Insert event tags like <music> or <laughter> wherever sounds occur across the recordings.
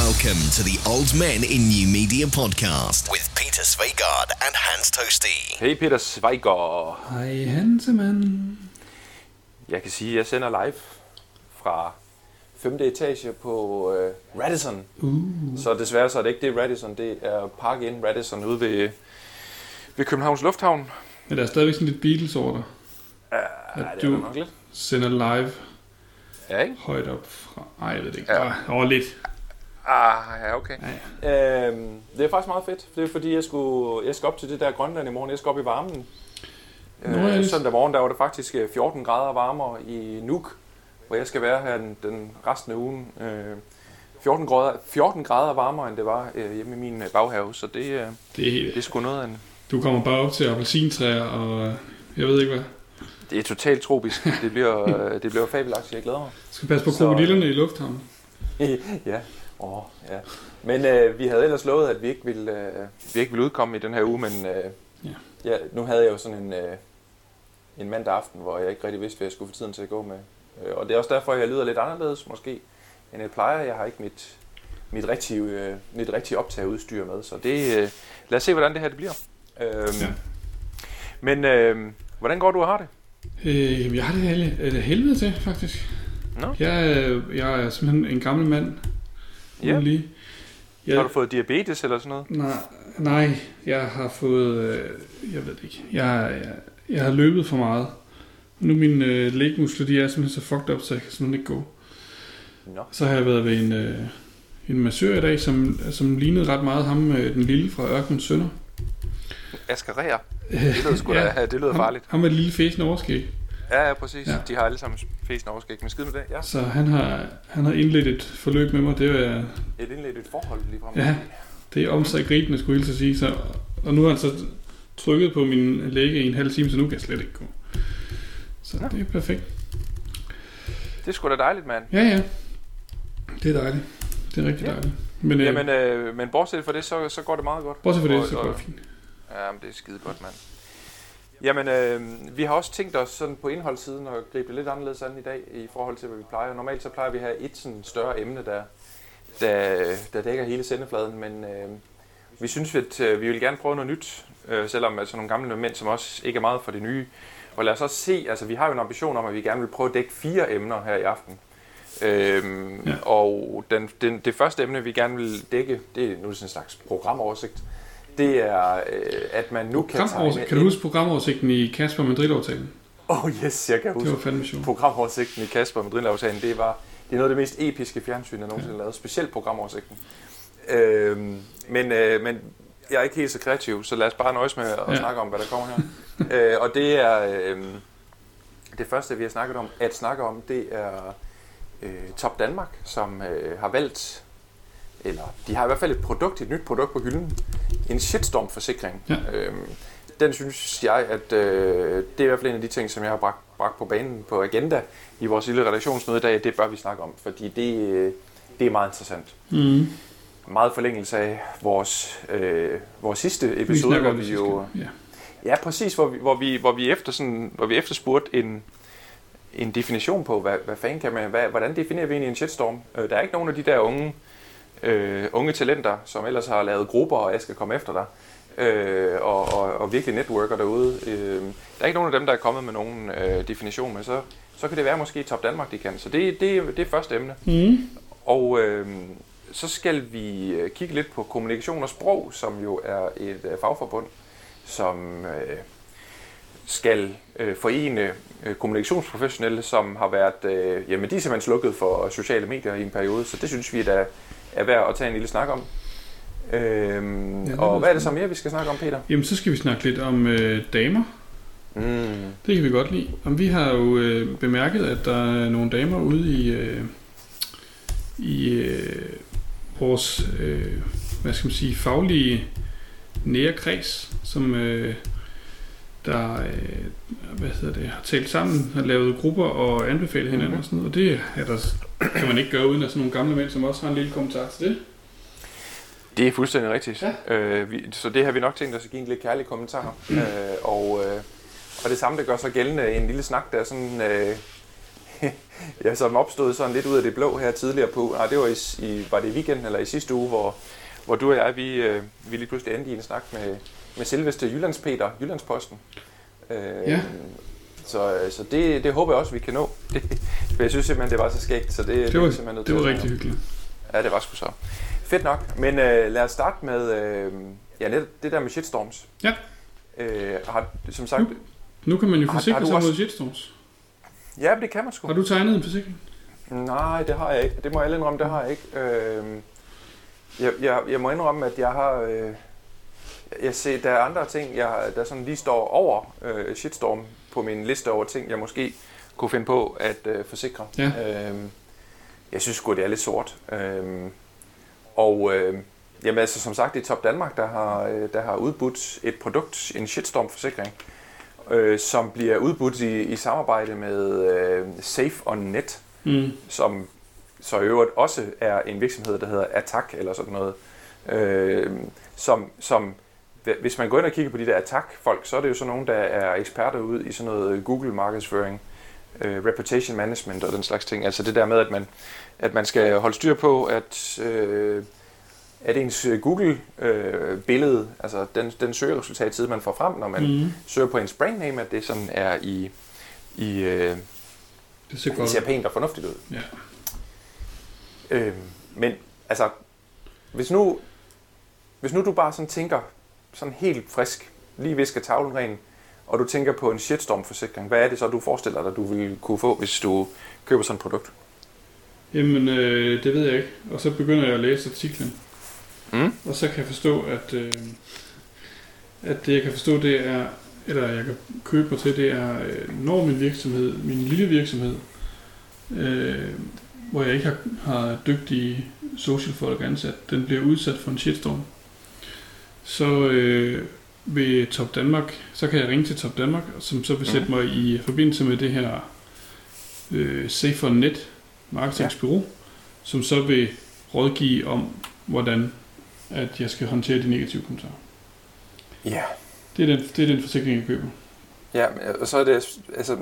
Welcome to the Old Men in New Media podcast with Peter Svegard and Hans Toasty. Hej Peter Zweigård. Hej Hansemann. Jeg kan sige, at jeg sender live fra 5. etage på uh, Radisson. Uh. Så desværre så er det ikke det Radisson, det er Park Inn Radisson ude ved, ved Københavns Lufthavn. Men der er stadigvæk sådan lidt Beatles over dig. Ja, At det er du- nok lidt. Sender live Ja, ikke? højt op fra... Ej, jeg ved det ikke. Ja. Over lidt. Ah, ja, okay. Ja, Øhm, det er faktisk meget fedt. Det er fordi, jeg, skulle, jeg skal op til det der Grønland i morgen. Jeg skal op i varmen. Ja, Øh, søndag morgen, der var det faktisk øh, 14 grader varmere i Nuuk, hvor jeg skal være her den, den resten af ugen. Øh, 14 grader, 14 grader varmere, end det var øh, hjemme i min øh, baghave, så det, øh, det er det er sgu noget en... Du kommer bare op til appelsintræer, og øh, jeg ved ikke hvad. Det er totalt tropisk. Det bliver, øh, det bliver fabelagtigt. Jeg glæder mig. Du skal passe på Så- krokodillerne i lufthavnen. <laughs> ja. Åh, ja. Men øh, vi havde ellers lovet, at vi ikke ville, øh, vi ikke ville udkomme i den her uge, men øh, Ja. ja. nu havde jeg jo sådan en, øh, en mandag aften, hvor jeg ikke rigtig vidste, hvad jeg skulle få tiden til at gå med. Øh, og det er også derfor, jeg lyder lidt anderledes måske, end jeg plejer. Jeg har ikke mit, mit rigtige, øh, mit rigtige optageudstyr med, så det, øh, lad os se, hvordan det her det bliver. Øh, Ja. Men øh, hvordan går du og har det? Øh, jeg har det hel- eller helvede til, faktisk. Nå? Jeg, øh, jeg er simpelthen en gammel mand. Uden Lige. Jeg, Har du fået diabetes eller sådan noget? Nej, nej, jeg har fået, øh, jeg ved ikke, jeg, jeg, jeg har løbet for meget. Nu mine øh, lægmuskler, de er simpelthen så fucked up, så jeg kan simpelthen ikke gå. Nå. Så har jeg været ved en, øh, en massør i dag, som, som lignede ret meget ham, øh, den lille fra Ørkenens Sønder. Askerer. Det lyder, sgu <laughs> Ja. da, det lyder ham, farligt. Ham med et lille fæsende overskæg. Ja, ja, præcis. Ja. Ja. De har alle sammen fæsende overskæg. Men skid med det. Ja. Så han har, han har indledt et forløb med mig. Det er, Et indledt et forhold lige frem. ja, det er om sig gribende, skulle jeg at sige. Så, og nu har han så trykket på min læge i en halv time, så nu kan jeg slet ikke gå. Så Nå. det er perfekt. Det er sgu da dejligt, mand. Ja, ja. Det er dejligt. Det er rigtig Ja. dejligt. Men, øh, Jamen, øh, men bortset fra det, så, så går det meget godt. bortset fra det, og- så går det fint. Ja, men det er skide godt, mand. Jamen, øh, vi har også tænkt os sådan på indholdssiden at gribe det lidt anderledes an i dag i forhold til, hvad vi plejer. Normalt så plejer vi at have et sådan større emne, der, der, der dækker hele sendefladen, men øh, vi synes, at øh, vi vil gerne prøve noget nyt, øh, selvom altså nogle gamle mænd, som også ikke er meget for det nye. Og lad os også se, altså vi har jo en ambition om, at vi gerne vil prøve at dække fire emner her i aften. Øhm, Ja. ja. Og den, den, det første emne, vi gerne vil dække, det er nu er det sådan en slags programoversigt. Det er, øh, at man nu kan tegne... kan du huske programoversigten i Kasper Madrid-aftalen? Åh, oh, yes, jeg kan Det huske. var fandme sjovt. Programoversigten i Kasper med Drindelaftalen, det var det er noget af det mest episke fjernsyn, jeg nogensinde har lavet. Specielt programoversigten. Øhm, men, øh, men jeg er ikke helt så kreativ, så lad os bare nøjes med at Ja. ja. snakke om, hvad der kommer her. <laughs> øh, og det er øh, det første, vi har snakket om, at snakke om, det er øh, Top Danmark, som øh, har valgt, eller de har i hvert fald et produkt, et nyt produkt på hylden, en shitstorm-forsikring. Ja. Øhm, den synes jeg, at øh, det er i hvert fald en af de ting, som jeg har bragt, bragt på banen på agenda i vores lille redaktionsmøde i dag. Det bør vi snakke om, fordi det, øh, det er meget interessant. Mm. Meget forlængelse af vores, øh, vores sidste Vi episode, snakker hvor vi jo... Ja. Ja, præcis, hvor vi, hvor vi, hvor vi, efter sådan, hvor vi efterspurgte en, en definition på, hvad, hvad fanden kan man, hvad, hvordan definerer vi egentlig en shitstorm? Øh, der er ikke nogen af de der unge, øh, unge talenter, som ellers har lavet grupper, og jeg skal komme efter dig, øh, og, og, og virkelig networker derude. Øh, der er ikke nogen af dem, der er kommet med nogen øh, definition, men så, så kan det være måske Top Danmark, de kan. Så det, det, det er første emne. Mm. Og øh, så skal vi øh, kigge lidt på kommunikation og sprog, som jo er et øh, fagforbund, som øh, skal øh, forene øh, kommunikationsprofessionelle, som har været, øh, jamen de er simpelthen slukket for sociale medier i en periode, så det synes vi da er værd at tage en lille snak om. Øhm, Ja, og hvad er det så mere, vi skal snakke om, Peter? Jamen, så skal vi snakke lidt om øh, damer. Mm. Det kan vi godt lide. Og vi har jo øh, bemærket, at der er nogle damer ude i, øh, i øh, vores øh, hvad skal man sige, faglige nære kreds, som øh, der øh, hvad hedder det, har talt sammen, har lavet grupper og anbefalet hinanden Mhm. og sådan noget. Og det er der, kan man ikke gøre uden at sådan nogle gamle mænd, som også har en lille kommentar til det. Det er fuldstændig rigtigt. Ja. Øh, vi, så det har vi nok tænkt os at give en lidt kærlig kommentar. Øh, og, øh, og det samme, der gør sig gældende en lille snak, der er sådan... Øh, <laughs> ja, som opstod sådan lidt ud af det blå her tidligere på, nej, det var i, i var det i weekenden eller i sidste uge, hvor, hvor du og jeg, vi, øh, vi lige pludselig endte i en snak med, med selveste Jyllands Peter, Jyllandsposten. Øh, Ja. Så, øh, så det, det håber jeg også, vi kan nå. Det, <laughs> for jeg synes simpelthen, det var så skægt, så det, Det var, er simpelthen nødt det var rigtig hyggeligt. Ja, det var sgu så. Fedt nok, men øh, lad os starte med øh, ja, netop det der med shitstorms. Ja. Øh, har, som sagt, Nu kan man jo Har- har forsikre du sig også- mod shitstorms. ja, det kan man sgu. Har du tegnet en forsikring? Nej, det har jeg ikke. Det må jeg indrømme, det har jeg ikke. Øh, jeg, jeg, jeg må indrømme, at jeg har... Øh, jeg ser, der er andre ting, jeg, der sådan lige står over øh, shitstorm på min liste over ting, jeg måske kunne finde på at øh, forsikre. Ja. Øh, jeg synes sgu, det er lidt sort. Øh, og øh, jamen, altså, som sagt, det er Top Danmark, der har, øh, der har udbudt et produkt, en shitstorm-forsikring, øh, som bliver udbudt i, i samarbejde med øh, Safe on Net Mm. som så i øvrigt også er en virksomhed, der hedder Attack eller sådan noget, øh, som, som hvis man går ind og kigger på de der Attack-folk, så er det jo sådan nogen, der er eksperter ud i sådan noget Google-markedsføring, øh, reputation management og den slags ting. Altså det der med, at man, at man skal holde styr på, at, øh, at ens Google-billede, altså den, den søgeresultatside, man får frem, når man Mm. søger på ens brand name, at det sådan er i, i øh, Det ser det ser pænt og fornuftigt ud. Ja. Øhm, men altså, hvis nu, hvis nu du bare sådan tænker sådan helt frisk, lige visker tavlen ren, og du tænker på en shitstorm-forsikring, hvad er det så, du forestiller dig, du ville kunne få, hvis du køber sådan et produkt? Jamen, øh, det ved jeg ikke. Og så begynder jeg at læse artiklen. Mm? Og så kan jeg forstå, at, øh, at det jeg kan forstå, det er, eller jeg kan købe mig til, det er, øh, når min virksomhed, min lille virksomhed, øh, hvor jeg ikke har, har dygtige social folk ansat, den bliver udsat for en shitstorm, så øh, ved Top Danmark, så kan jeg ringe til Top Danmark, som så vil sætte mig i forbindelse med det her øh, Safer Net marketingsbureau, som så vil rådgive om, hvordan at jeg skal håndtere de negative kommentarer. Ja. Det er den, det er den forsikring, jeg køber. Ja, og så er det, altså,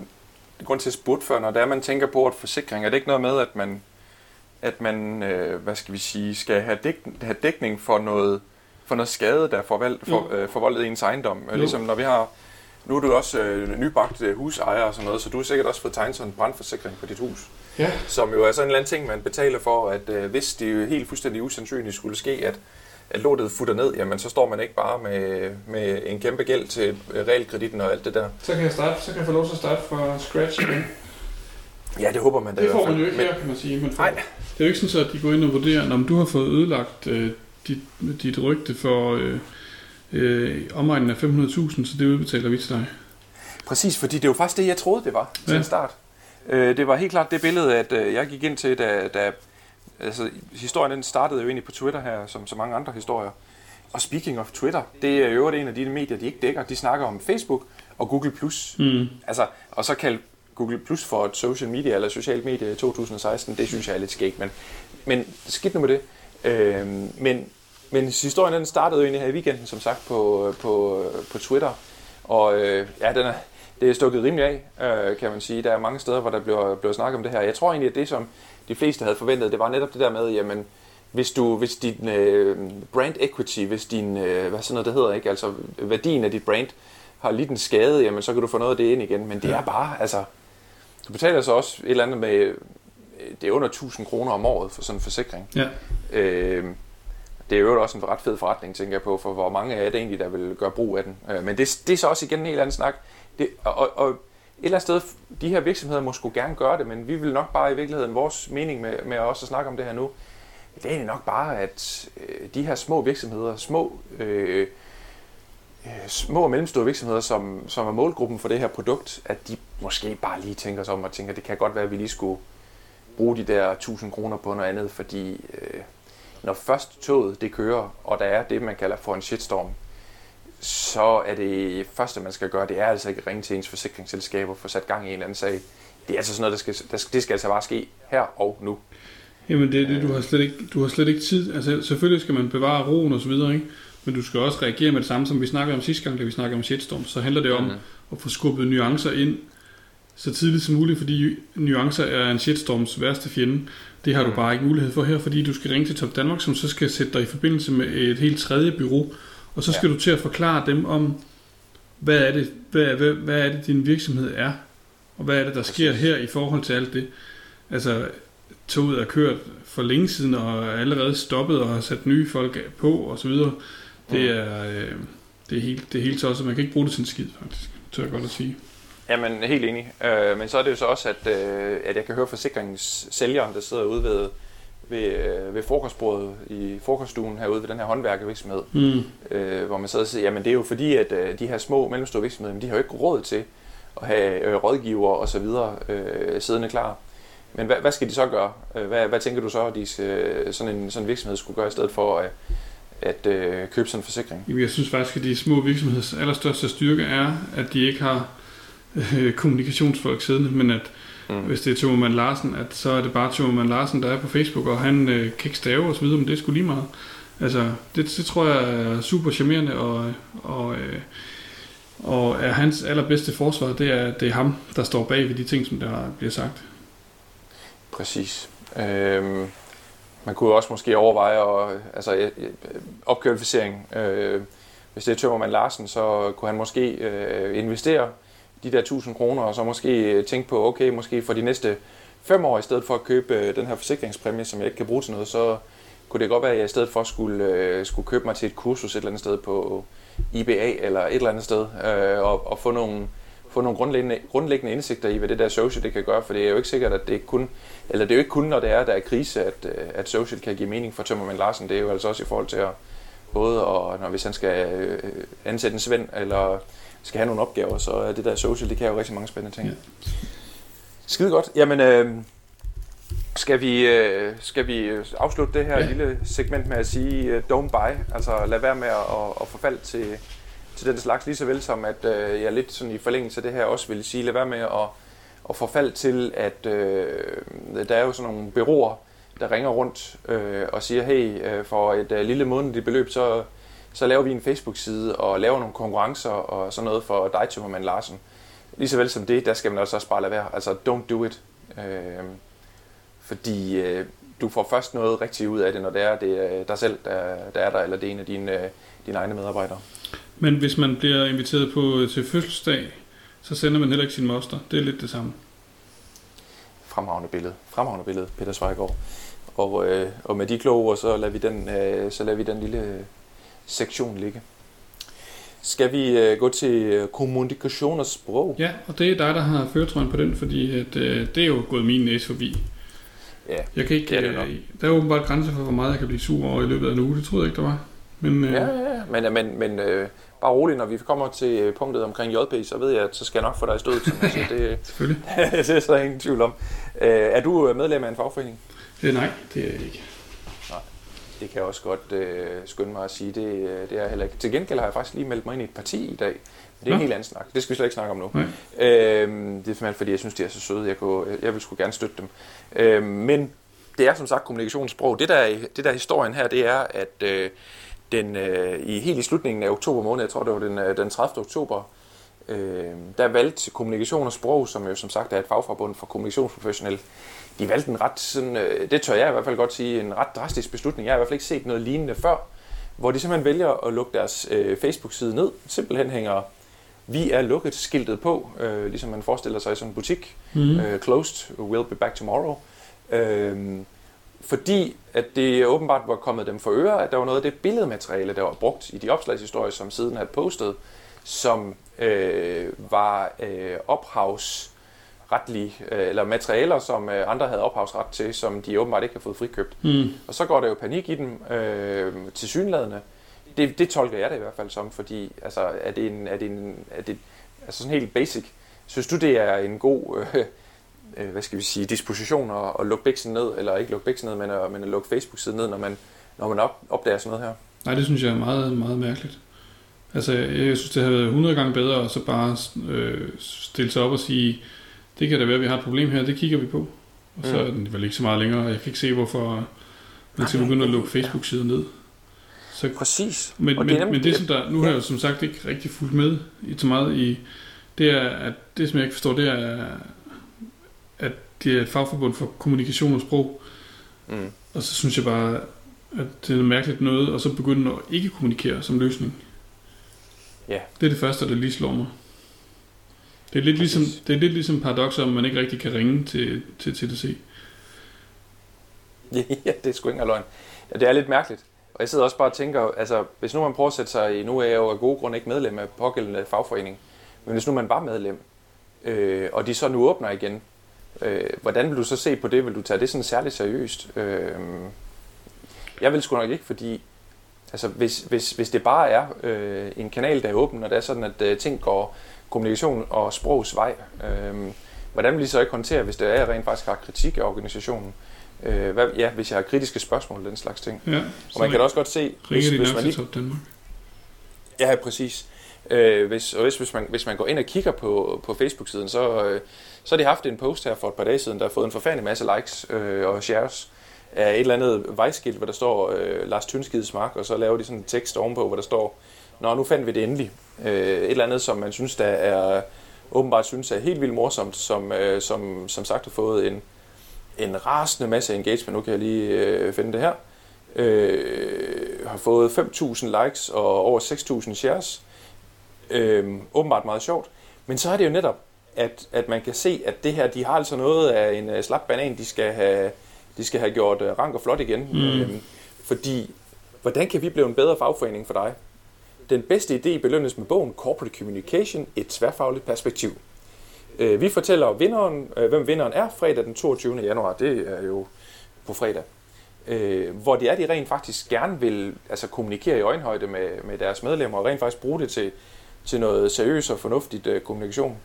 grund til at spurgte før, når det er, man tænker på et forsikring, er det ikke noget med, at man, at man øh, hvad skal vi sige, skal have, dæk, have dækning for noget, for noget skade, der er forvalgt, for, øh, forvoldet ens ejendom? Jo. Ligesom når vi har, nu er du også øh, nybagt øh, husejer og sådan noget, så du har sikkert også fået tegnet sådan en brandforsikring på dit hus. Ja. Som jo er sådan en eller anden ting, man betaler for, at øh, hvis det jo helt fuldstændig usandsynligt skulle ske, at, at lortet futter ned, jamen så står man ikke bare med, med en kæmpe gæld til øh, realkreditten og alt det der. Så kan jeg starte, så kan jeg få lov til at starte fra scratch igen. Ja, det håber man da Det får man jo ikke Men- her, kan man sige. Man får, Nej. Det er jo ikke sådan, så, at de går ind og vurderer, om du har fået ødelagt øh, dit, dit rygte for øh, øh, omegnen af 500.000, så det udbetaler vi til dig. Præcis, fordi det er jo faktisk det, jeg troede, det var til Ja. en start. Øh, det var helt klart det billede, at øh, jeg gik ind til, da, da altså, historien den startede jo egentlig på Twitter her, som så mange andre historier. Og speaking of Twitter, det er jo en af de medier, de ikke dækker. De snakker om Facebook og Google+. Mm. Altså, og så kalde Google Plus for et social media eller social medie i 2016, det synes jeg er lidt skægt, men, men skidt nu med det. Øh, men, men historien den startede jo egentlig her i weekenden, som sagt, på, på, på Twitter. Og øh, ja, den er, det er stukket rimelig af, øh, kan man sige. Der er mange steder, hvor der bliver, bliver snakket om det her. Jeg tror egentlig, at det, som de fleste havde forventet, det var netop det der med, jamen, hvis, du, hvis din øh, brand equity, hvis din, øh, hvad sådan noget det hedder, ikke? altså værdien af dit brand, har lidt en skade, jamen så kan du få noget af det ind igen. Men det er bare, altså, du betaler så også et eller andet med, det er under 1000 kroner om året for sådan en forsikring. Ja. Øh, det er jo også en ret fed forretning, tænker jeg på, for hvor mange er det egentlig, der vil gøre brug af den. Øh, men det, det er så også igen en helt anden snak. Det, og, og et eller andet sted, de her virksomheder må sgu gerne gøre det, men vi vil nok bare i virkeligheden, vores mening med, med også at snakke om det her nu, det er egentlig nok bare, at øh, de her små virksomheder, små, øh, øh, små og mellemstore virksomheder, som, som er målgruppen for det her produkt, at de måske bare lige tænker sig om og tænker, det kan godt være, at vi lige skulle bruge de der 1000 kroner på noget andet, fordi øh, når først toget det kører, og der er det, man kalder for en shitstorm, så er det første, man skal gøre, det er altså ikke at ringe til ens forsikringsselskab og få sat gang i en eller anden sag. Det er altså sådan noget, der skal, der skal, det skal altså bare ske her og nu. Jamen det er det, du har slet ikke, du har slet ikke tid. Altså selvfølgelig skal man bevare roen og så videre, ikke? Men du skal også reagere med det samme, som vi snakkede om sidste gang, da vi snakkede om shitstorm. Så handler det om Mhm. at få skubbet nuancer ind så tidligt som muligt, fordi nuancer er en shitstorms værste fjende. Det har du Mm. bare ikke mulighed for her, fordi du skal ringe til Top Danmark, som så skal sætte dig i forbindelse med et helt tredje bureau, og så skal ja. du til at forklare dem om, hvad er det, hvad, hvad, hvad er det din virksomhed er, og hvad er det, der sker her i forhold til alt det. Altså, toget er kørt for længe siden, og er allerede stoppet og har sat nye folk på, og så videre. Det Mm. er, øh, det er helt, det er helt tosset. Man kan ikke bruge det til en skid, faktisk. Tør jeg godt at sige. Jamen, helt enig. Øh, men så er det jo så også, at, øh, at jeg kan høre forsikringssælgeren, der sidder ude ved, ved, øh, ved frokostbordet i frokoststuen herude ved den her håndværkervirksomhed, Mm. øh, hvor man sidder og siger, jamen det er jo fordi, at øh, de her små mellemstore virksomheder, de har jo ikke råd til at have øh, rådgiver og så videre øh, siddende klar. Men hvad, hvad skal de så gøre? Øh, Hvad, hvad tænker du så, at de skal, sådan en sådan en virksomhed skulle gøre i stedet for at, at øh, købe sådan en forsikring? Jamen, jeg synes faktisk, at de små virksomheders allerstørste styrke er, at de ikke har øh, kommunikationsfolk siddende, men at Mm. hvis det er Tømmermann Larsen, at så er det bare Tømmermann Larsen, der er på Facebook, og han øh, kan ikke stave og så videre, men det sgu lige meget. Altså, det, det tror jeg er super charmerende, og, og, øh, og er hans allerbedste forsvar, det er, at det er ham, der står bag ved de ting, som der bliver sagt. Præcis. Øhm, man kunne også måske overveje at, altså, øh, øh, opkvalificering. Øh, hvis det er Tømmermann Larsen, så kunne han måske øh, investere de der 1000 kroner, og så måske tænke på, okay, måske for de næste fem år, i stedet for at købe øh, den her forsikringspræmie, som jeg ikke kan bruge til noget, så kunne det godt være, at jeg i stedet for skulle, øh, skulle købe mig til et kursus et eller andet sted på IBA eller et eller andet sted, øh, og, og få nogle, få nogle grundlæggende, grundlæggende indsigter i, hvad det der social det kan gøre, for det er jo ikke sikkert, at det ikke kun, eller det er jo ikke kun, når det er, der er krise, at, øh, at social kan give mening for Tømmermand Larsen. Det er jo altså også i forhold til at, både og, når hvis han skal ansætte en svend, eller skal have nogle opgaver, så er det der social, det kan jo rigtig mange spændende ting. Ja. Skide godt. Jamen, øh, skal vi, øh, skal vi afslutte det her Ja. lille segment med at sige øh, don't buy, altså lad være med at, at, at forfalde til, til den slags, lige så vel som at øh, jeg lidt sådan i forlængelse af det her også vil sige, lad være med at, at forfalde til, at øh, der er jo sådan nogle byråer, der ringer rundt øh, og siger, hey, øh, for et øh, lille månedligt beløb, så, så laver vi en Facebook-side og laver nogle konkurrencer og sådan noget for dig, Tømmermand Larsen. Lige så vel som det, der skal man altså også bare lade være. Altså, don't do it. Øh, fordi øh, du får først noget rigtigt ud af det, når det er, det er dig selv, der, der er der, eller det er en af dine, øh, dine egne medarbejdere. Men hvis man bliver inviteret på til fødselsdag, så sender man heller ikke sin moster. Det er lidt det samme. Fremragende billede. Fremragende billede, Peter Svejgaard. Og, øh, og med de kloge ord, så lader vi den, øh, så lader vi den lille sektion ligge. Skal vi øh, gå til øh, kommunikation og sprog? Ja, og det er dig, der har føretrøjen på den, fordi at, øh, det er jo gået min næse forbi. Ja, Jeg kan ikke, Det er det nok. øh, der er åbenbart grænser for, hvor meget jeg kan blive sur over i løbet af en uge. Det troede jeg ikke, der var. Men øh, ja, ja, ja. Men, men, men øh, bare rolig, når vi kommer til punktet omkring JP, så ved jeg, at så skal jeg nok få dig i stødet. Så det, <laughs> selvfølgelig. <laughs> det er så ingen tvivl om. Øh, er du medlem af en fagforening? Øh, nej, det er jeg ikke. Det kan jeg også godt øh, skynde mig at sige. Det, øh, det er jeg heller ikke. Til gengæld har jeg faktisk lige meldt mig ind i et parti i dag. Men det er Nå. en helt anden snak. Det skal vi slet ikke snakke om nu. Nej. Øhm, det er simpelthen fordi, jeg synes, de er så søde. Jeg, kunne, jeg vil sgu gerne støtte dem. Øhm, men det er som sagt kommunikationssprog. Det der, er- det der er historien her, det er, at øh, den, øh, i helt i slutningen af oktober måned, jeg tror det var den, øh, den 30. oktober, øh, der valgte kommunikation og sprog, som jo som sagt er et fagforbund for kommunikationsprofessionelle, de valgte en ret, sådan, øh, det tør jeg i hvert fald godt sige, en ret drastisk beslutning. Jeg har i hvert fald ikke set noget lignende før, hvor de simpelthen vælger at lukke deres øh, Facebook-side ned. Simpelthen hænger vi er lukket skiltet på, øh, ligesom man forestiller sig i sådan en butik. Mm. Øh, closed, will be back tomorrow. Øh, fordi at det åbenbart var kommet dem for øre, at der var noget af det billedmateriale, der var brugt i de opslagshistorier, som siden havde postet, som øh, var øh, ophavsretlige, øh, eller materialer, som øh, andre havde ophavsret til, som de åbenbart ikke har fået frikøbt. Mm. Og så går der jo panik i dem øh, til synladende. Det, det tolker jeg det i hvert fald som, fordi altså, er det en, er det en, er det, altså sådan helt basic. Synes du, det er en god, øh, øh, hvad skal vi sige, disposition at, at lukke Bixen ned, eller ikke lukke Bixen ned, men at, men at lukke Facebook-siden ned, når man, når man op, opdager sådan noget her? Nej, det synes jeg er meget, meget mærkeligt. Altså, jeg synes, det havde været 100 gange bedre at så bare øh, stille sig op og sige, det kan da være, at vi har et problem her, det kigger vi på. Og så Mm. er den vel ikke så meget længere, og jeg kan ikke se, hvorfor man skal begynde at lukke Facebook-sider ned. Så, Præcis. men, Og men, det men det, som der, nu har jeg jo som sagt ikke rigtig fulgt med i så meget i det er, at det som jeg ikke forstår, det er, at det er et fagforbund for kommunikation og sprog. Mm. Og så synes jeg bare, at det er mærkeligt noget, og så begynde at ikke kommunikere som løsning. Ja. Det er det første, der lige slår mig. Det er lidt, ligesom, det er lidt ligesom paradokset, om man ikke rigtig kan ringe til, til TDC. <laughs> ja, det er sgu ikke løgn. Ja, det er lidt mærkeligt. Og jeg sidder også bare og tænker, altså, hvis nu man prøver at sætte sig i, nu er jeg jo af gode grunde ikke medlem af pågældende fagforening, men hvis nu man var medlem, øh, og de så nu åbner igen, øh, hvordan vil du så se på det? Vil du tage det sådan særligt seriøst? Øh, jeg vil sgu nok ikke, fordi altså, hvis, hvis, hvis det bare er øh, en kanal, der er åben, og det er sådan, at øh, ting går kommunikation og sprogs vej, øh, hvordan vil I så ikke håndtere, hvis det er, at jeg rent faktisk har kritik af organisationen? Øh, hvad, ja, hvis jeg har kritiske spørgsmål den slags ting. Ja, Og man kan da også godt se, hvis, hvis man lige... Danmark. Ja, præcis. Øh, hvis, og hvis, hvis, man, hvis man går ind og kigger på, på Facebook-siden, så, øh, så har de haft en post her for et par dage siden, der har fået en forfærdelig masse likes øh, og shares af et eller andet vejskilt, hvor der står øh, Lars Tynskides mark, og så laver de sådan en tekst ovenpå, hvor der står, Nå, nu fandt vi det endelig. Øh, et eller andet, som man synes, der er åbenbart synes er helt vildt morsomt, som, øh, som, som sagt har fået en, en rasende masse engagement. Nu kan jeg lige øh, finde det her. Øh, har fået 5.000 likes og over 6.000 shares. Øh, åbenbart meget sjovt. Men så er det jo netop, at, at man kan se, at det her, de har altså noget af en uh, slap banan, de skal have, de skal have gjort uh, rank og flot igen. Mm. Øhm, fordi, hvordan kan vi blive en bedre fagforening for dig? Den bedste idé belønnes med bogen Corporate Communication, et tværfagligt perspektiv. Øh, vi fortæller vinderen, øh, hvem vinderen er fredag den 22. januar. Det er jo på fredag. Øh, hvor det er, de rent faktisk gerne vil altså, kommunikere i øjenhøjde med, med deres medlemmer, og rent faktisk bruge det til, til noget seriøst og fornuftigt kommunikation.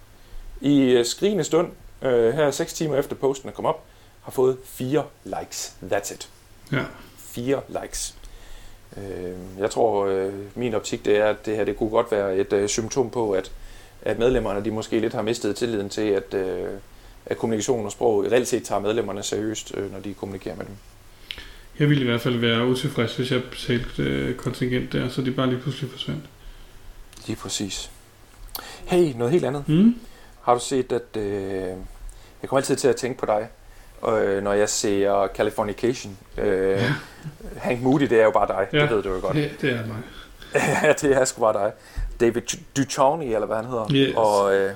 I skrigende stund, her 6 timer efter posten er kommet op, har fået fire likes. That's it. Ja. Fire likes. Øh, jeg tror, øh, min optik det er, at det her det kunne godt være et øh, symptom på, at, at medlemmerne de måske lidt har mistet tilliden til, at, at kommunikation og sprog i reelt set tager medlemmerne seriøst, når de kommunikerer med dem. Jeg ville i hvert fald være utilfreds, hvis jeg betalte kontingent der, så det bare lige pludselig forsvandt. Lige præcis. Hey, noget helt andet. Mm? Har du set, at øh, jeg kommer altid til at tænke på dig, øh, når jeg ser Californication. Øh, Ja. Hank Moody, det er jo bare dig. Ja. Det ved du jo godt. Ja, det er mig. <laughs> ja, det er sgu bare dig. David Duchovny, eller hvad han hedder. Yes. Og øh,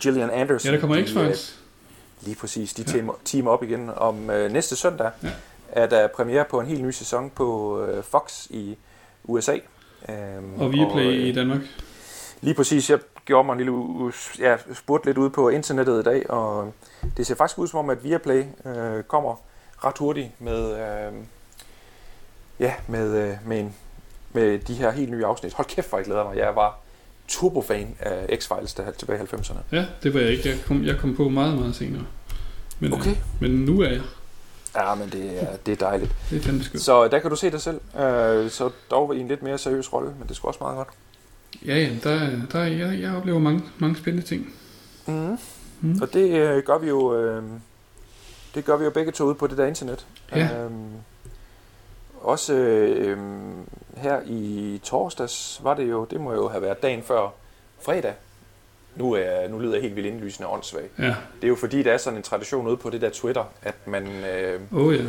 Gillian Anderson. Ja, der kommer de, X-Files. øh, Lige præcis. De Ja. teamer op igen om øh, næste søndag. Ja. Er der premiere på en helt ny sæson på øh, Fox i USA. Øhm, Og Viaplay øh, i Danmark. Lige præcis. Jeg gjorde mig en lille ja, spurgte lidt ud på internettet i dag, og det ser faktisk ud som om, at Viaplay øh, kommer ret hurtigt med, øh, ja, med, øh, med, en, med de her helt nye afsnit. Hold kæft, hvor jeg glæder mig. Jeg var turbofan af X-Files der tilbage i 90'erne. Ja, det var jeg ikke. Jeg kom, jeg kom på meget, meget senere. Men, Okay. øh, men nu er jeg. Ja, men det er, det er dejligt. Det er fandme. Så der kan du se dig selv. Øh, så dog i en lidt mere seriøs rolle, men det skulle også meget godt. Ja, ja, der, der, jeg, jeg oplever mange, mange spændende ting. Mm. Mm. Og det øh, gør vi jo øh, det gør vi jo begge to ude på det der internet. Ja. Øhm, også øh, her i torsdags var det jo, det må jo have været dagen før fredag. Nu, er, nu lyder jeg helt vildt indlysende og åndssvag. Ja. Det er jo fordi, der er sådan en tradition ude på det der Twitter, at man øh, oh, ja.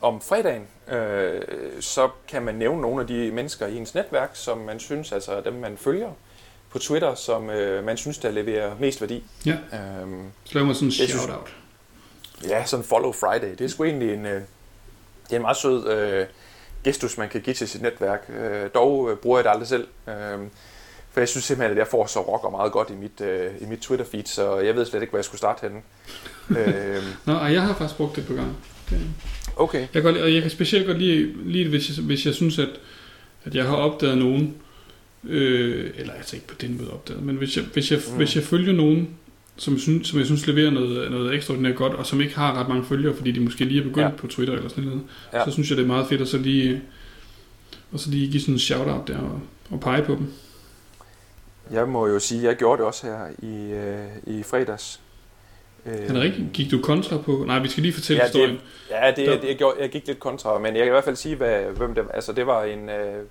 Om fredagen, øh, så kan man nævne nogle af de mennesker i ens netværk, som man synes, altså dem man følger på Twitter, som øh, man synes, der leverer mest værdi. Ja. Øhm, Så laver man sådan en shout-out. Ja, sådan Follow Friday. Det er sgu egentlig en, øh, det er en meget sød øh, gestus, man kan give til sit netværk. Øh, dog øh, bruger jeg det aldrig selv. Øh, for jeg synes simpelthen, at jeg får så rocker meget godt i mit, øh, i mit Twitter-feed, så jeg ved slet ikke, hvor jeg skulle starte henne. <laughs> øh, Nå, og jeg har faktisk brugt det på gang. Det, okay. jeg, kan godt, og jeg kan specielt godt lide, lide hvis jeg, hvis jeg synes, at, at jeg har opdaget nogen, øh, eller altså ikke på den måde opdaget, men hvis jeg, hvis jeg, Mm. mm. hvis jeg følger nogen, som, jeg synes, som jeg synes leverer noget, noget ekstraordinært godt, og som ikke har ret mange følgere, fordi de måske lige er begyndt Ja. på Twitter eller sådan noget, ja. så synes jeg, det er meget fedt at så lige, og så lige give sådan en shout-out der og, og pege på dem. Jeg må jo sige, at jeg gjorde det også her i, øh, i fredags. Rigtigt? Gik du kontra på? Nej, vi skal lige fortælle Ja, ja, historien. det- Ja, det, Der- det, jeg, gjorde, jeg gik lidt kontra, men jeg kan i hvert fald sige, hvad, hvem det Altså, det var en, øh,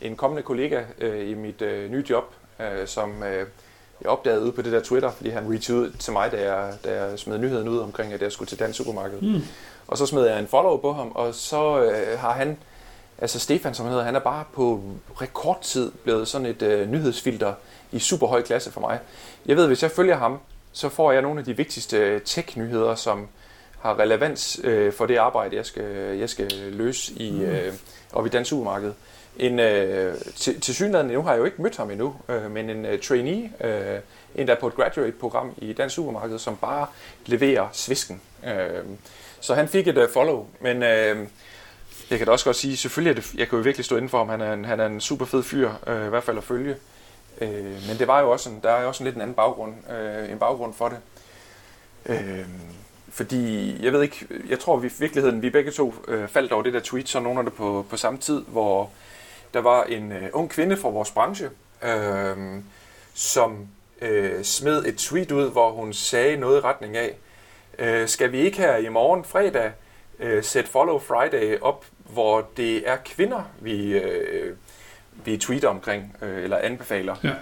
en kommende kollega øh, i mit øh, nye job, øh, som øh, jeg opdagede ude på det der Twitter, fordi han reachede ud til mig, da jeg, da jeg smed nyheden ud omkring, at jeg skulle til dansk supermarked. Mm. Og så smed jeg en follow på ham, og så øh, har han, altså Stefan som han hedder, han er bare på rekordtid blevet sådan et øh, nyhedsfilter i super høj klasse for mig. Jeg ved, hvis jeg følger ham, så får jeg nogle af de vigtigste tech-nyheder, som har relevans øh, for det arbejde, jeg skal, jeg skal løse i, øh, op i dansk supermarked. En, øh, til, til synligheden, nu har jeg jo ikke mødt ham endnu, øh, men en øh, trainee, øh, en der er på et graduate-program i dansk supermarked, som bare leverer svisken. Øh, så han fik et uh, follow, men øh, jeg kan da også godt sige, selvfølgelig er det, jeg kan jo virkelig stå inden for ham, han er en, han er en super fed fyr, øh, i hvert fald at følge. Øh, men det var jo også en, der er jo også en lidt en anden baggrund, øh, en baggrund for det. Øh, fordi, jeg ved ikke, jeg tror vi i virkeligheden, vi begge to øh, faldt over det der tweet, så nogen af det på, på samme tid, hvor der var en øh, ung kvinde fra vores branche, øh, som øh, smed et tweet ud, hvor hun sagde noget i retning af, øh, skal vi ikke her i morgen fredag øh, sætte Follow Friday op, hvor det er kvinder, vi, øh, vi tweeter omkring, øh, eller anbefaler. Ja.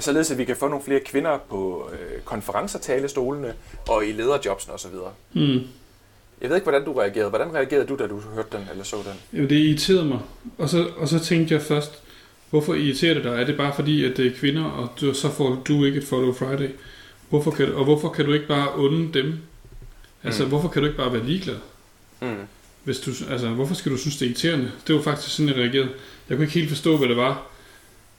Således at vi kan få nogle flere kvinder på øh, konferencertalestolene og i lederjobsen osv. Mm. Jeg ved ikke, hvordan du reagerede. Hvordan reagerede du, da du hørte den eller så den? Jo, det irriterede mig. Og så, og så tænkte jeg først, hvorfor irriterer det dig? Er det bare fordi, at det er kvinder, og du, så får du ikke et Follow Friday? Hvorfor kan, og hvorfor kan du ikke bare unde dem? Altså, mm. hvorfor kan du ikke bare være ligeglad? Mm. Hvis du, altså, hvorfor skal du synes, det er irriterende? Det var faktisk sådan, jeg reagerede. Jeg kunne ikke helt forstå, hvad det var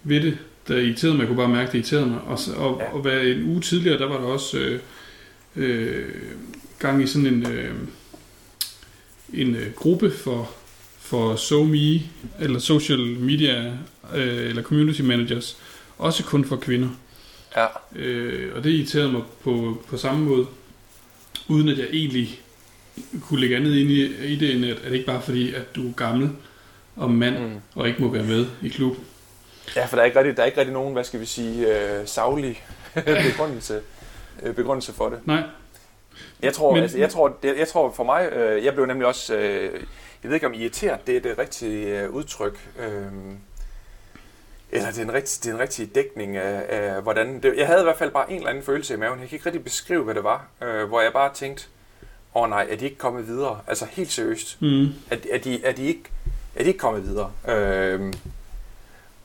ved det, der irriterede mig. Jeg kunne bare mærke, det irriterede mig. Og, og, og hvad en uge tidligere, der var der også øh, øh, gang i sådan en, øh, en øh, gruppe for, for SoMe, eller social media, øh, eller community managers, også kun for kvinder. Ja. Øh, og det irriterede mig på, på samme måde, uden at jeg egentlig kunne lægge andet ind i, i det, end at, at det ikke bare fordi, at du er gammel og mand, mm. Og ikke må være med i klub. Ja, for der er ikke rigtig, der er ikke rigtig nogen, hvad skal vi sige, øh, savlig <laughs> begrundelse, øh, begrundelse for det. Nej, Jeg tror, Men- altså, jeg tror, det, jeg tror for mig, øh, jeg blev nemlig også, øh, jeg ved ikke om irriteret, det er det rigtige øh, udtryk, øh, eller det er en rigtig, det er en rigtig dækning af, af hvordan, det, jeg havde i hvert fald bare en eller anden følelse i maven, jeg kan ikke rigtig beskrive, hvad det var, øh, hvor jeg bare tænkte, åh oh, nej, er de ikke kommet videre? Altså helt seriøst, mm. er, er, de, er, de, ikke, er de ikke kommet videre? Øh,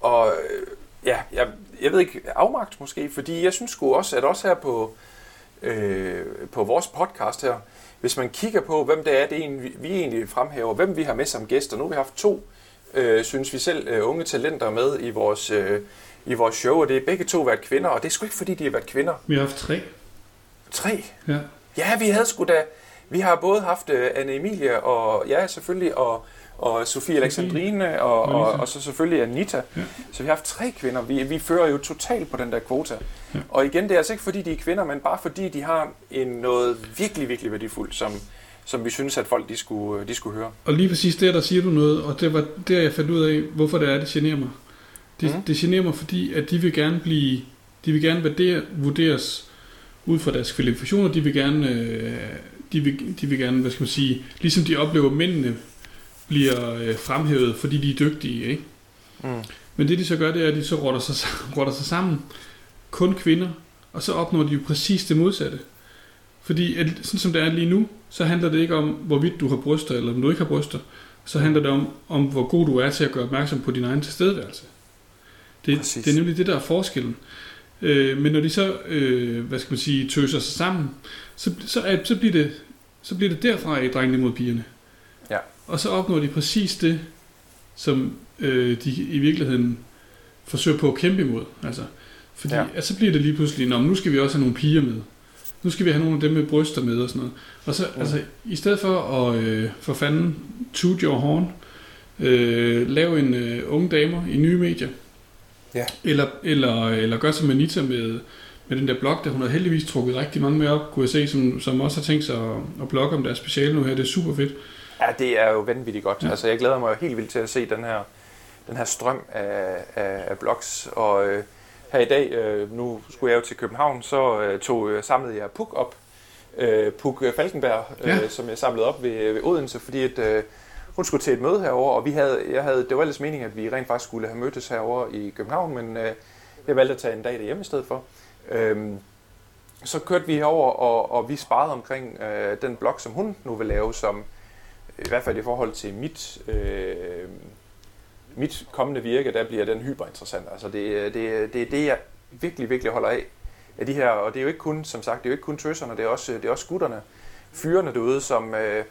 og ja, jeg, jeg ved ikke, afmagt måske, fordi jeg synes sgu også, at også her på, øh, på vores podcast her, hvis man kigger på, hvem det er, det en, vi, vi egentlig fremhæver, hvem vi har med som gæster. Nu har vi haft to, øh, synes vi selv, øh, unge talenter med i vores, øh, i vores show, og det er begge to været kvinder, og det er sgu ikke fordi, de har været kvinder. vi har haft tre. Tre. Ja. Ja, vi havde sgu da, vi har både haft øh, Anne Emilie og, ja, selvfølgelig, og, og Sofie Alexandrine, og, og, Anita. og så selvfølgelig Anita. Ja. Så vi har haft tre kvinder. Vi, vi fører jo totalt på den der kvota. Ja. Og igen, det er altså ikke fordi, de er kvinder, men bare fordi, de har en noget virkelig, virkelig værdifuldt, som, som vi synes, at folk de skulle, de skulle høre. Og lige præcis der, der siger du noget, og det var der, jeg fandt ud af, hvorfor det er, det generer mig. Det, mm. det generer mig, fordi at de vil gerne blive, de vil gerne vurdere, vurderes ud fra deres kvalifikationer, de vil gerne, øh, de vil, de vil gerne, hvad skal man sige, ligesom de oplever, mændene bliver øh, fremhævet, fordi de er dygtige, ikke? Mm. Men det de så gør, det er, at de så rotter sig, <laughs> rotter sig sammen, kun kvinder, og så opnår de jo præcis det modsatte. Fordi at, sådan som det er lige nu, så handler det ikke om, hvorvidt du har bryster, eller om du ikke har bryster. Så handler det om, om hvor god du er til at gøre opmærksom på din egen tilstedeværelse. Det, Præcis. det er nemlig det, der er forskellen. Øh, men når de så, øh, hvad skal man sige, tøser sig sammen, så, så, så, bliver det, så bliver det derfra i drengene mod pigerne. Og så opnår de præcis det, som øh, de i virkeligheden forsøger på at kæmpe imod. Altså, fordi Ja. at så bliver det lige pludselig, Nå, nu skal vi også have nogle piger med. Nu skal vi have nogle af dem med bryster med og sådan noget. Og så, Mm. altså, i stedet for at øh, for fanden toot your horn, øh, lave en øh, unge damer i nye medier, Ja. eller, eller, eller gøre som Anita med, med den der blog, der hun har heldigvis trukket rigtig mange med op, kunne jeg se, som, som også har tænkt sig at, at blogge om deres speciale nu her. Det er super fedt. Ja, det er jo vanvittigt godt. Ja. Altså, jeg glæder mig jo helt vildt til at se den her, den her strøm af, af, af blogs. Og øh, her i dag, øh, nu skulle jeg jo til København, så øh, tog, øh, samlede jeg Puk op. Øh, Puk Falkenberg, øh, Ja. som jeg samlede op ved, ved Odense, fordi at, øh, hun skulle til et møde herover, og vi havde, jeg havde, det var ellers meningen, at vi rent faktisk skulle have mødtes herover i København, men øh, jeg valgte at tage en dag derhjemme i stedet for. Øhm, så kørte vi herover og, og vi sparede omkring øh, den blog, som hun nu vil lave, som i hvert fald i forhold til mit, øh, mit kommende virke, der bliver den hyperinteressant. Altså det, det, det er det, jeg virkelig, virkelig holder af. af de her, og det er jo ikke kun, som sagt, det er jo ikke kun tøserne, det er også, det er også gutterne, fyrene derude, som, øh,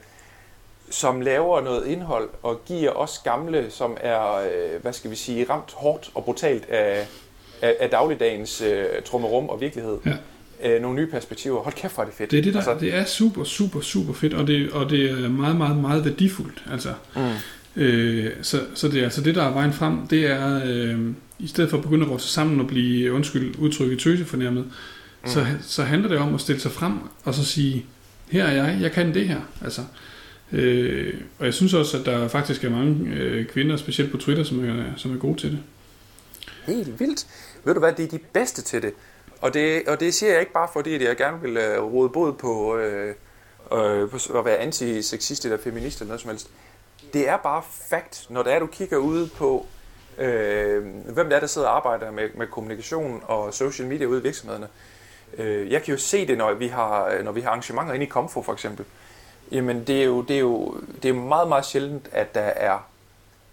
som laver noget indhold og giver os gamle, som er, øh, hvad skal vi sige, ramt hårdt og brutalt af, af, af dagligdagens øh, trummerum og virkelighed. Ja øh, nogle nye perspektiver. Hold kæft, hvor er det fedt. Det er, det, der, altså, det er super, super, super fedt, og det, og det er meget, meget, meget værdifuldt. Altså. Mm. Øh, så, så det er altså det, der er vejen frem, det er, øh, i stedet for at begynde at råse sammen og blive, undskyld, udtrykket tøsefornærmet, mm. så, så handler det om at stille sig frem og så sige, her er jeg, jeg kan det her. Altså, øh, og jeg synes også, at der faktisk er mange øh, kvinder, specielt på Twitter, som er, som er gode til det. Helt vildt. Ved du hvad, det er de bedste til det. Og det, og det siger jeg ikke bare fordi, at jeg gerne vil øh, uh, rode bod på, uh, uh, på at være antiseksist eller feminist eller noget som helst. Det er bare fakt, når det er, du kigger ud på, uh, hvem det er, der sidder og arbejder med, med kommunikation og social media ude i virksomhederne. Uh, jeg kan jo se det, når vi har, når vi har arrangementer inde i Comfo for eksempel. Jamen, det er jo, det er jo det er meget, meget sjældent, at der er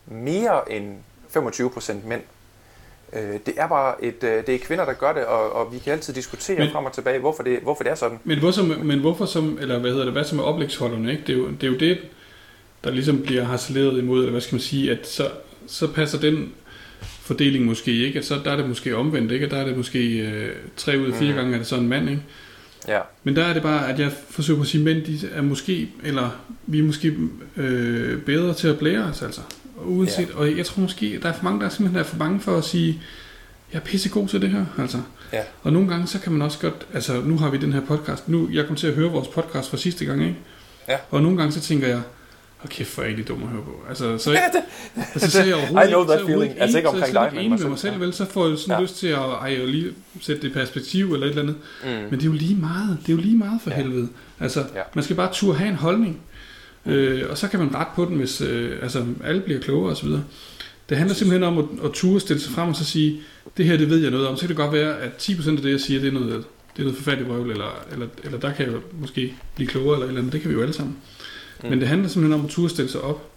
mere end 25% mænd Øh, det er bare et, øh, det er kvinder, der gør det, og, og vi kan altid diskutere men, frem og tilbage, hvorfor det, hvorfor det er sådan. Men hvorfor, men hvorfor som, eller hvad hedder det, hvad som er oplægsholderne, ikke? Det er, jo, det er jo det, der ligesom bliver harceleret imod, eller hvad skal man sige, at så, så passer den fordeling måske ikke, at så der er det måske omvendt, ikke? At der er det måske øh, tre ud af fire mm. gange, er det sådan en mand, ikke? Ja. Men der er det bare, at jeg forsøger på at sige, at mænd de er måske, eller vi er måske øh, bedre til at blære os, altså. Uanset, ja. Og jeg tror måske, der er for mange, der simpelthen er for bange for at sige, jeg er pissegod til det her, altså. Ja. Og nogle gange, så kan man også godt, altså nu har vi den her podcast, nu, jeg kom til at høre vores podcast for sidste gang, ikke? Ja. Og nogle gange, så tænker jeg, Hold kæft, hvor er egentlig dum at høre på. Altså, så, ja, det, altså, så er jeg overhovedet I know that feeling. Altså ikke omkring dig, men mig selv. mig selv vel, så får jeg sådan ja. lyst til at ej, jeg lige sætte det i perspektiv eller et eller andet. Mm. Men det er jo lige meget. Det er jo lige meget for ja. helvede. Altså, ja. man skal bare turde have en holdning. Øh, og så kan man rette på den, hvis øh, altså, alle bliver klogere osv. Det handler simpelthen om at, at ture stille sig frem og så sige, det her det ved jeg noget om. Så kan det godt være, at 10% af det, jeg siger, det er noget, det er noget forfærdeligt vrøvl, eller, eller, eller der kan jeg måske blive klogere, eller, eller andet. Det kan vi jo alle sammen. Mm. Men det handler simpelthen om at ture stille sig op.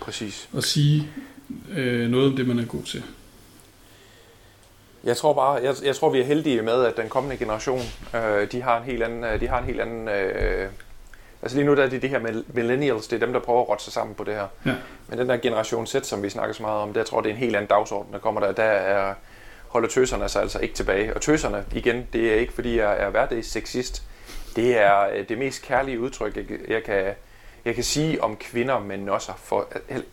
Præcis. Og sige øh, noget om det, man er god til. Jeg tror bare, jeg, jeg tror vi er heldige med, at den kommende generation, øh, de har en helt anden, de har en helt anden øh, Altså lige nu der er det de her millennials, det er dem, der prøver at rotte sig sammen på det her. Ja. Men den der generation Z, som vi snakker så meget om, der tror det er en helt anden dagsorden, der kommer der. Der er, holder tøserne sig altså ikke tilbage. Og tøserne, igen, det er ikke fordi jeg er hverdags sexist. Det er øh, det mest kærlige udtryk, jeg, jeg kan, jeg kan sige om kvinder med nosser. For,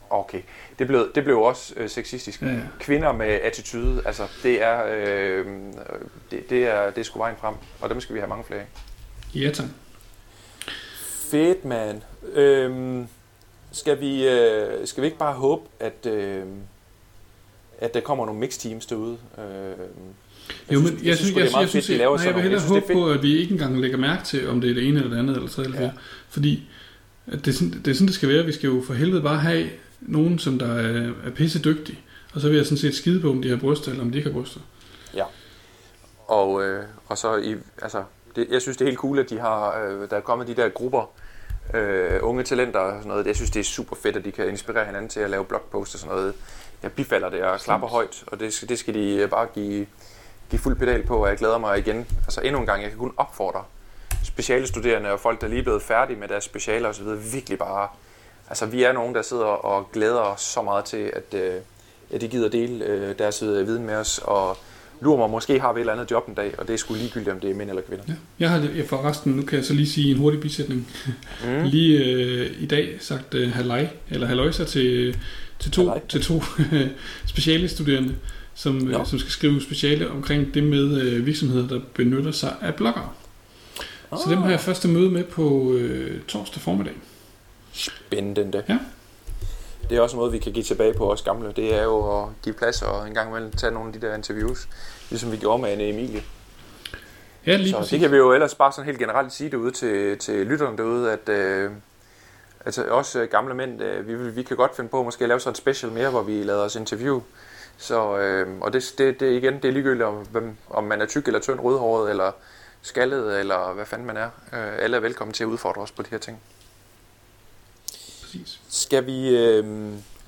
okay, det blev, det blev også øh, sexistisk. Ja, ja. Kvinder med attitude, altså det er, øh, det, det, er, det er sgu vejen frem, og dem skal vi have mange flere af. Ja, tak. Fedt, man. Øhm, skal, vi, øh, skal vi ikke bare håbe, at, øh, at der kommer nogle mix-teams derude? Øh, jeg jo, men jeg, jeg synes, jeg, jeg, synes, jeg, nej, jeg vil hellere håbe på, at vi ikke engang lægger mærke til, om det er det ene eller det andet, eller så eller ja. Fordi at det, er sådan, det er sådan, det skal være. Vi skal jo for helvede bare have nogen, som der er, er pisse dygtige. Og så vil jeg sådan set skide på, om de har bryster, eller om de ikke har bryster. Ja. Og, øh, og så i, altså, det, jeg synes, det er helt cool, at de har, øh, der er kommet de der grupper, øh, unge talenter og sådan noget. Jeg synes, det er super fedt, at de kan inspirere hinanden til at lave blogposts og sådan noget. Jeg bifalder det og klapper højt, og det, det skal de bare give, give fuld pedal på, og jeg glæder mig igen. Altså endnu en gang, jeg kan kun opfordre speciale studerende og folk, der lige er blevet færdige med deres specialer osv., virkelig bare... Altså, vi er nogen, der sidder og glæder os så meget til, at, øh, at de gider dele øh, deres viden med os, og lurer mig, måske har vi et eller andet job en dag, og det er sgu ligegyldigt, om det er mænd eller kvinder. Ja. Jeg har jeg forresten, nu kan jeg så lige sige en hurtig bisætning, mm. <laughs> lige øh, i dag sagt øh, halvleg, eller halvøjser til, til to, til to <laughs> speciale studerende, som, øh, som skal skrive speciale omkring det med øh, virksomheder, der benytter sig af blogger. Oh. Så dem har jeg første møde med på øh, torsdag formiddag. Spændende. Ja det er også en måde, vi kan give tilbage på os gamle. Det er jo at give plads og en gang imellem tage nogle af de der interviews, ligesom vi gjorde med Anne Emilie. Ja, lige Så præcis. det kan vi jo ellers bare sådan helt generelt sige derude til, til lytterne derude, at øh, altså også gamle mænd, øh, vi, vi kan godt finde på måske at lave sådan en special mere, hvor vi lader os interview Så, øh, og det, det, det, igen, det er ligegyldigt, om, hvem, om man er tyk eller tynd, rødhåret, eller skaldet, eller hvad fanden man er. Øh, alle er velkommen til at udfordre os på de her ting. Skal vi, øh,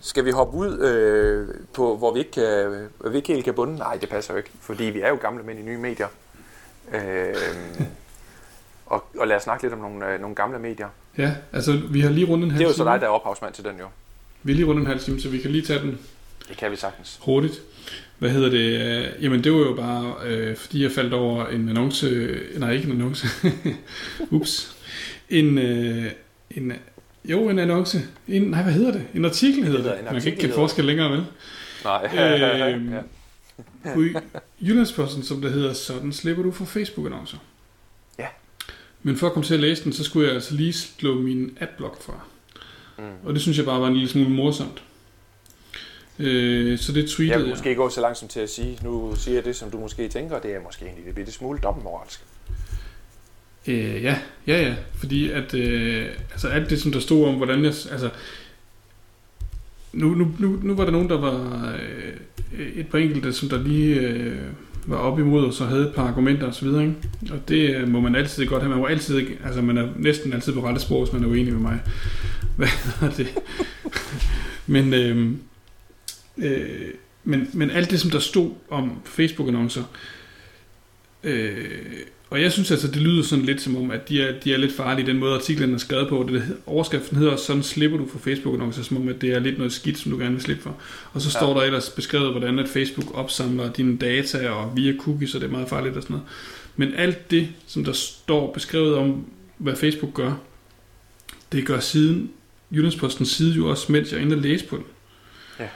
skal vi hoppe ud øh, på, hvor vi ikke, kan, vi ikke helt kan bunde? Nej, det passer jo ikke, fordi vi er jo gamle mænd i nye medier. Øh, og, og lad os snakke lidt om nogle, øh, nogle gamle medier. Ja, altså vi har lige rundt en halv Det er jo så time. dig, der er ophavsmand til den jo. Vi har lige rundt en halv time, så vi kan lige tage den Det kan vi sagtens. hurtigt. Hvad hedder det? Øh, Jamen det var jo bare, øh, fordi jeg faldt over en annonce, nej ikke en annonce, <laughs> ups, en, øh, en, jo en annonce, en, nej hvad hedder det? En artikel hedder Det Man kan ikke kende forskel længere, vel? Nej. <laughs> Øh, ja. På Jyllandsposten, som det hedder, sådan slipper du for Facebook-annoncer. Ja. Men for at komme til at læse den, så skulle jeg altså lige slå min adblock fra. Mm. Og det synes jeg bare var en lille smule morsomt. Øh, så det Jeg tweetede vil jeg. måske gå så langt som til at sige, nu siger jeg det, som du måske tænker, det er måske en lille bitte smule dobbeltmoralsk. Øh, ja, ja, ja. Fordi at, øh, altså alt det, som der stod om, hvordan jeg, altså, nu, nu, nu, nu var der nogen, der var øh, et par enkelte, som der lige øh, var op imod, og så havde et par argumenter og så videre, ikke? Og det øh, må man altid godt have. Man må altid, altså man er næsten altid på rette spor, hvis man er uenig med mig. <laughs> Hvad er det? <laughs> men, øh, øh, men, men alt det, som der stod om Facebook-annoncer, øh, og jeg synes altså, det lyder sådan lidt som om, at de er, de er lidt farlige, den måde artiklen er skrevet på. Det, overskriften hedder, sådan slipper du for Facebook-annoncer, som om at det er lidt noget skidt, som du gerne vil slippe for. Og så Ja. står der ellers beskrevet, hvordan at Facebook opsamler dine data og via cookies, og det er meget farligt og sådan noget. Men alt det, som der står beskrevet om, hvad Facebook gør, det gør siden Jyllandspostens side jo også, mens jeg er inde og læse på den. Ja.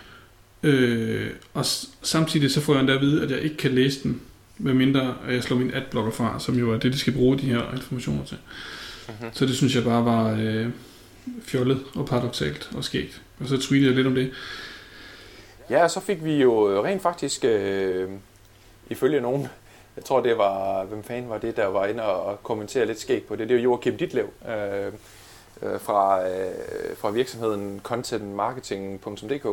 Øh, og samtidig så får jeg endda at vide, at jeg ikke kan læse den, medmindre at jeg slår min adblocker fra, som jo er det, de skal bruge de her informationer til. Mhm. Så det synes jeg bare var øh, fjollet og paradoxalt og skægt. Og så tweetede jeg lidt om det. Ja, og så fik vi jo rent faktisk, øh, ifølge nogen, jeg tror det var, hvem fanden var det, der var inde og kommentere lidt skægt på det, det er jo Joachim Ditlev øh, øh, fra, øh, fra virksomheden contentmarketing.dk,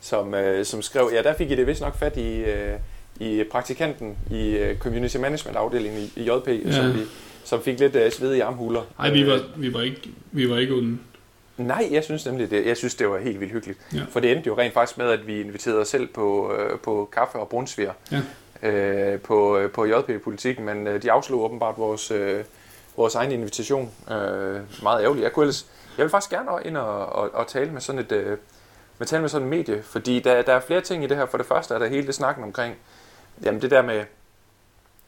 som, øh, som skrev, ja der fik I det vist nok fat i, øh, i praktikanten i øh, community management afdelingen i, i JP, ja. som, vi, som fik lidt øh, sved i armhuler. Ej, vi var, Øh, vi var ikke, vi var ikke onde. Nej, jeg synes nemlig det. Jeg synes, det var helt vildt hyggeligt. Ja. For det endte jo rent faktisk med, at vi inviterede os selv på, øh, på kaffe og brunsviger Ja. øh, på, øh, på JP-politikken, men øh, de afslog åbenbart vores, øh, vores egen invitation. Øh, meget ærgerligt. Jeg, kunne ellers, jeg vil faktisk gerne ind og, og, og tale med sådan et øh, med, tale med sådan et medie, fordi der, der er flere ting i det her. For det første er der hele det snakken omkring, jamen det der med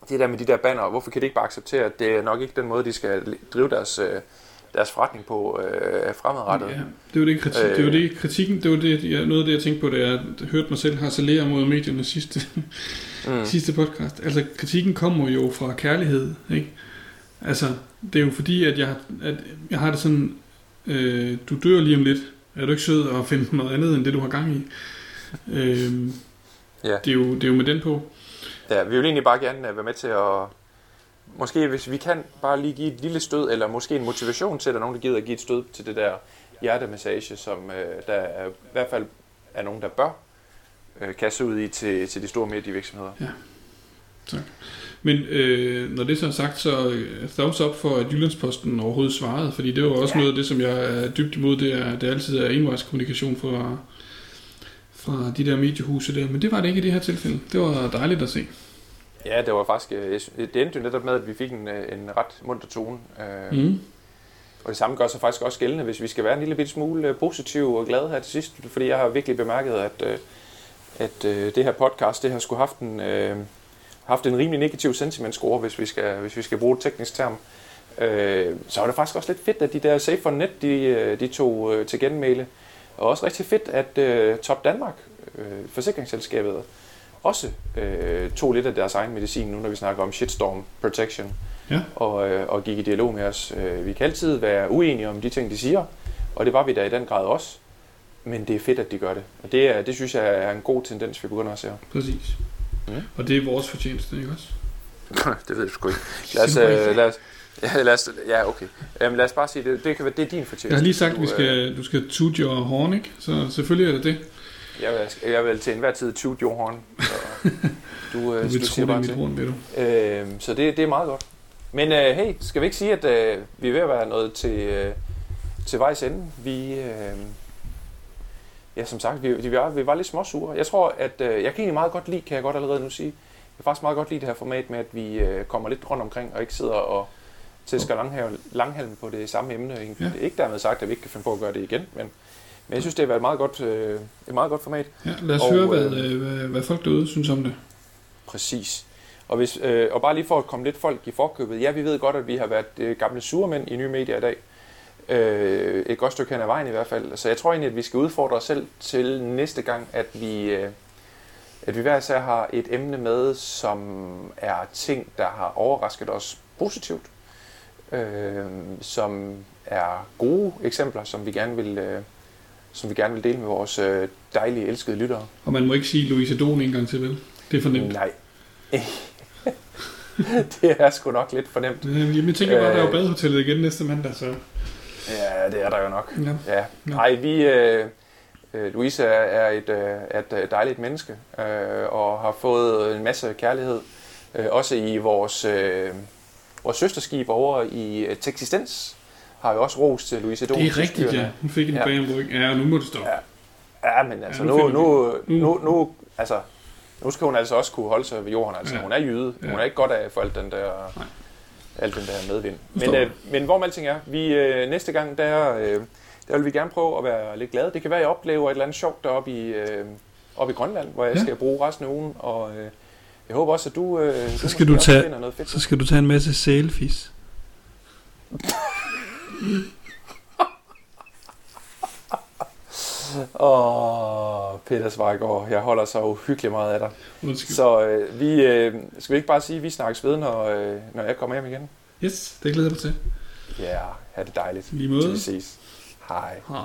det der med de der banner, hvorfor kan de ikke bare acceptere, at det er nok ikke den måde, de skal drive deres, øh, deres forretning på øh, fremadrettet. Ja, det var det, kritik, Øh. det var det kritikken, det var det, jeg, noget af det, jeg tænkte på, da jeg hørte mig selv harcelere mod medierne sidste, Mm. <laughs> sidste podcast. Altså, kritikken kommer jo fra kærlighed, ikke? Altså, det er jo fordi, at jeg, at jeg har det sådan, øh, du dør lige om lidt. Er du ikke sød at finde noget andet, end det, du har gang i? <laughs> Øh, Ja. det, er jo, det er jo med den på. Ja, vi vil egentlig bare gerne øh, være med til at... Måske hvis vi kan bare lige give et lille stød, eller måske en motivation til, at der er nogen, der gider at give et stød til det der hjertemassage, som øh, der er, i hvert fald er nogen, der bør øh, kaste ud i til, til de store medievirksomheder. Men øh, når det så er sagt, så øh, thumbs up for, at Jyllandsposten overhovedet svarede, fordi det var også Ja. noget af det, som jeg er dybt imod, det er, det altid er envejskommunikation fra, fra de der mediehuse der, men det var det ikke i det her tilfælde. Det var dejligt at se. Ja, det var faktisk... øh, Det endte jo netop med, at vi fik en, øh, en ret munter tone. Øh, Mm. Og det samme gør sig faktisk også gældende, hvis vi skal være en lille bitte smule positiv og glade her til sidst. Fordi jeg har virkelig bemærket, at, at det her podcast, det har skulle haft en, haft en rimelig negativ sentiment-score, hvis vi skal, hvis vi skal bruge et teknisk term. Så var det faktisk også lidt fedt, at de der Safe for Net, de, de tog til genmæle. Og også rigtig fedt, at øh, Top Danmark, øh, forsikringsselskabet, også øh, tog lidt af deres egen medicin, nu når vi snakker om shitstorm protection Ja. og, øh, og gik i dialog med os. Øh, vi kan altid være uenige om de ting, de siger, og det var vi da i den grad også. Men det er fedt, at de gør det. Og det, er, det synes jeg er en god tendens, vi begynder at se. Præcis. Mm. Og det er vores fortjeneste, ikke også? <laughs> det ved jeg sgu ikke. Lad os, øh, lad os, ja, lad os, ja, okay. Jamen, lad os bare sige, det, det kan være, det er din fortjeneste. Jeg har lige sagt, Du, vi øh, skal, du skal toot your horn, ikke? Så selvfølgelig er det det. Jeg vil, jeg vil til enhver tid tute your horn. Så <laughs> du, øh, Du vil tro, det er mit horn, ved du. Øh, så det, det er meget godt. Men øh, hey, skal vi ikke sige, at øh, vi er ved at være nået til, øh, til vejs ende? Vi, øh, ja, som sagt, vi, vi, var, vi var lidt småsure. Jeg tror, at øh, jeg kan egentlig meget godt lide, kan jeg godt allerede nu sige, jeg kan faktisk meget godt lide det her format med, at vi øh, kommer lidt rundt omkring og ikke sidder og tæsker langhalm, langhalm på det samme emne. Ja. Det er ikke dermed sagt, at vi ikke kan finde på at gøre det igen, men, men jeg synes, det har været et meget godt, øh, et meget godt format. Ja, lad os Og, høre, hvad, øh, øh, hvad, hvad folk derude synes om det. Præcis. Og, hvis, øh, og bare lige for at komme lidt folk i forkøbet. Ja, vi ved godt, at vi har været øh, gamle surmænd i nye medier i dag. Øh, et godt stykke hen ad vejen i hvert fald. Så jeg tror egentlig, at vi skal udfordre os selv til næste gang, at vi, øh, at vi hver især har et emne med, som er ting, der har overrasket os positivt. Øh, som er gode eksempler, som vi gerne vil, øh, som vi gerne vil dele med vores øh, dejlige, elskede lyttere. Og man må ikke sige Louise Don en gang til, vel? Det er for nemt. Nej. <laughs> det er sgu nok lidt for nemt. Øh, Jamen, jeg tænker bare, at der er jo Øh. badehotellet igen næste mandag, så... Ja, det er der jo nok. Ja. Ja. Nej, vi... Øh, øh, Louise er, et, øh, et øh, dejligt menneske, øh, og har fået en masse kærlighed. Øh, også i vores, øh, vores søsterskib over i øh, Texistens har vi også ros til Louise Don. Det er rigtigt, ja. Hun fik en Ja. ryggen. Ja, nu må du stoppe. Ja. Ja, men altså Ja, nu nu, nu, nu, nu- altså, nu skal hun altså også kunne holde sig ved jorden. Altså, Ja. Hun er jyde. Ja. Hun er ikke godt af for alt den der, Nej. alt den der medvind. Men, øh, men hvor alting er, vi, øh, næste gang, der, øh, der vil vi gerne prøve at være lidt glade. Det kan være, at jeg oplever et eller andet sjovt deroppe i, øh, oppe i Grønland, hvor jeg Ja. skal bruge resten af ugen. Og øh, jeg håber også, at du, øh, Så du skal du også tage- finder noget fedt. Så skal du tage en masse selfies. <laughs> Åh, Peter Svejgaard, jeg holder så uhyggeligt meget af dig. Undskyld. Så øh, vi, øh, skal vi ikke bare sige, at vi snakkes ved, når, øh, når jeg kommer hjem igen? Yes, det glæder jeg mig til. Ja, yeah, ha' det dejligt. Lige måde. Til vi ses. Hej. Hej.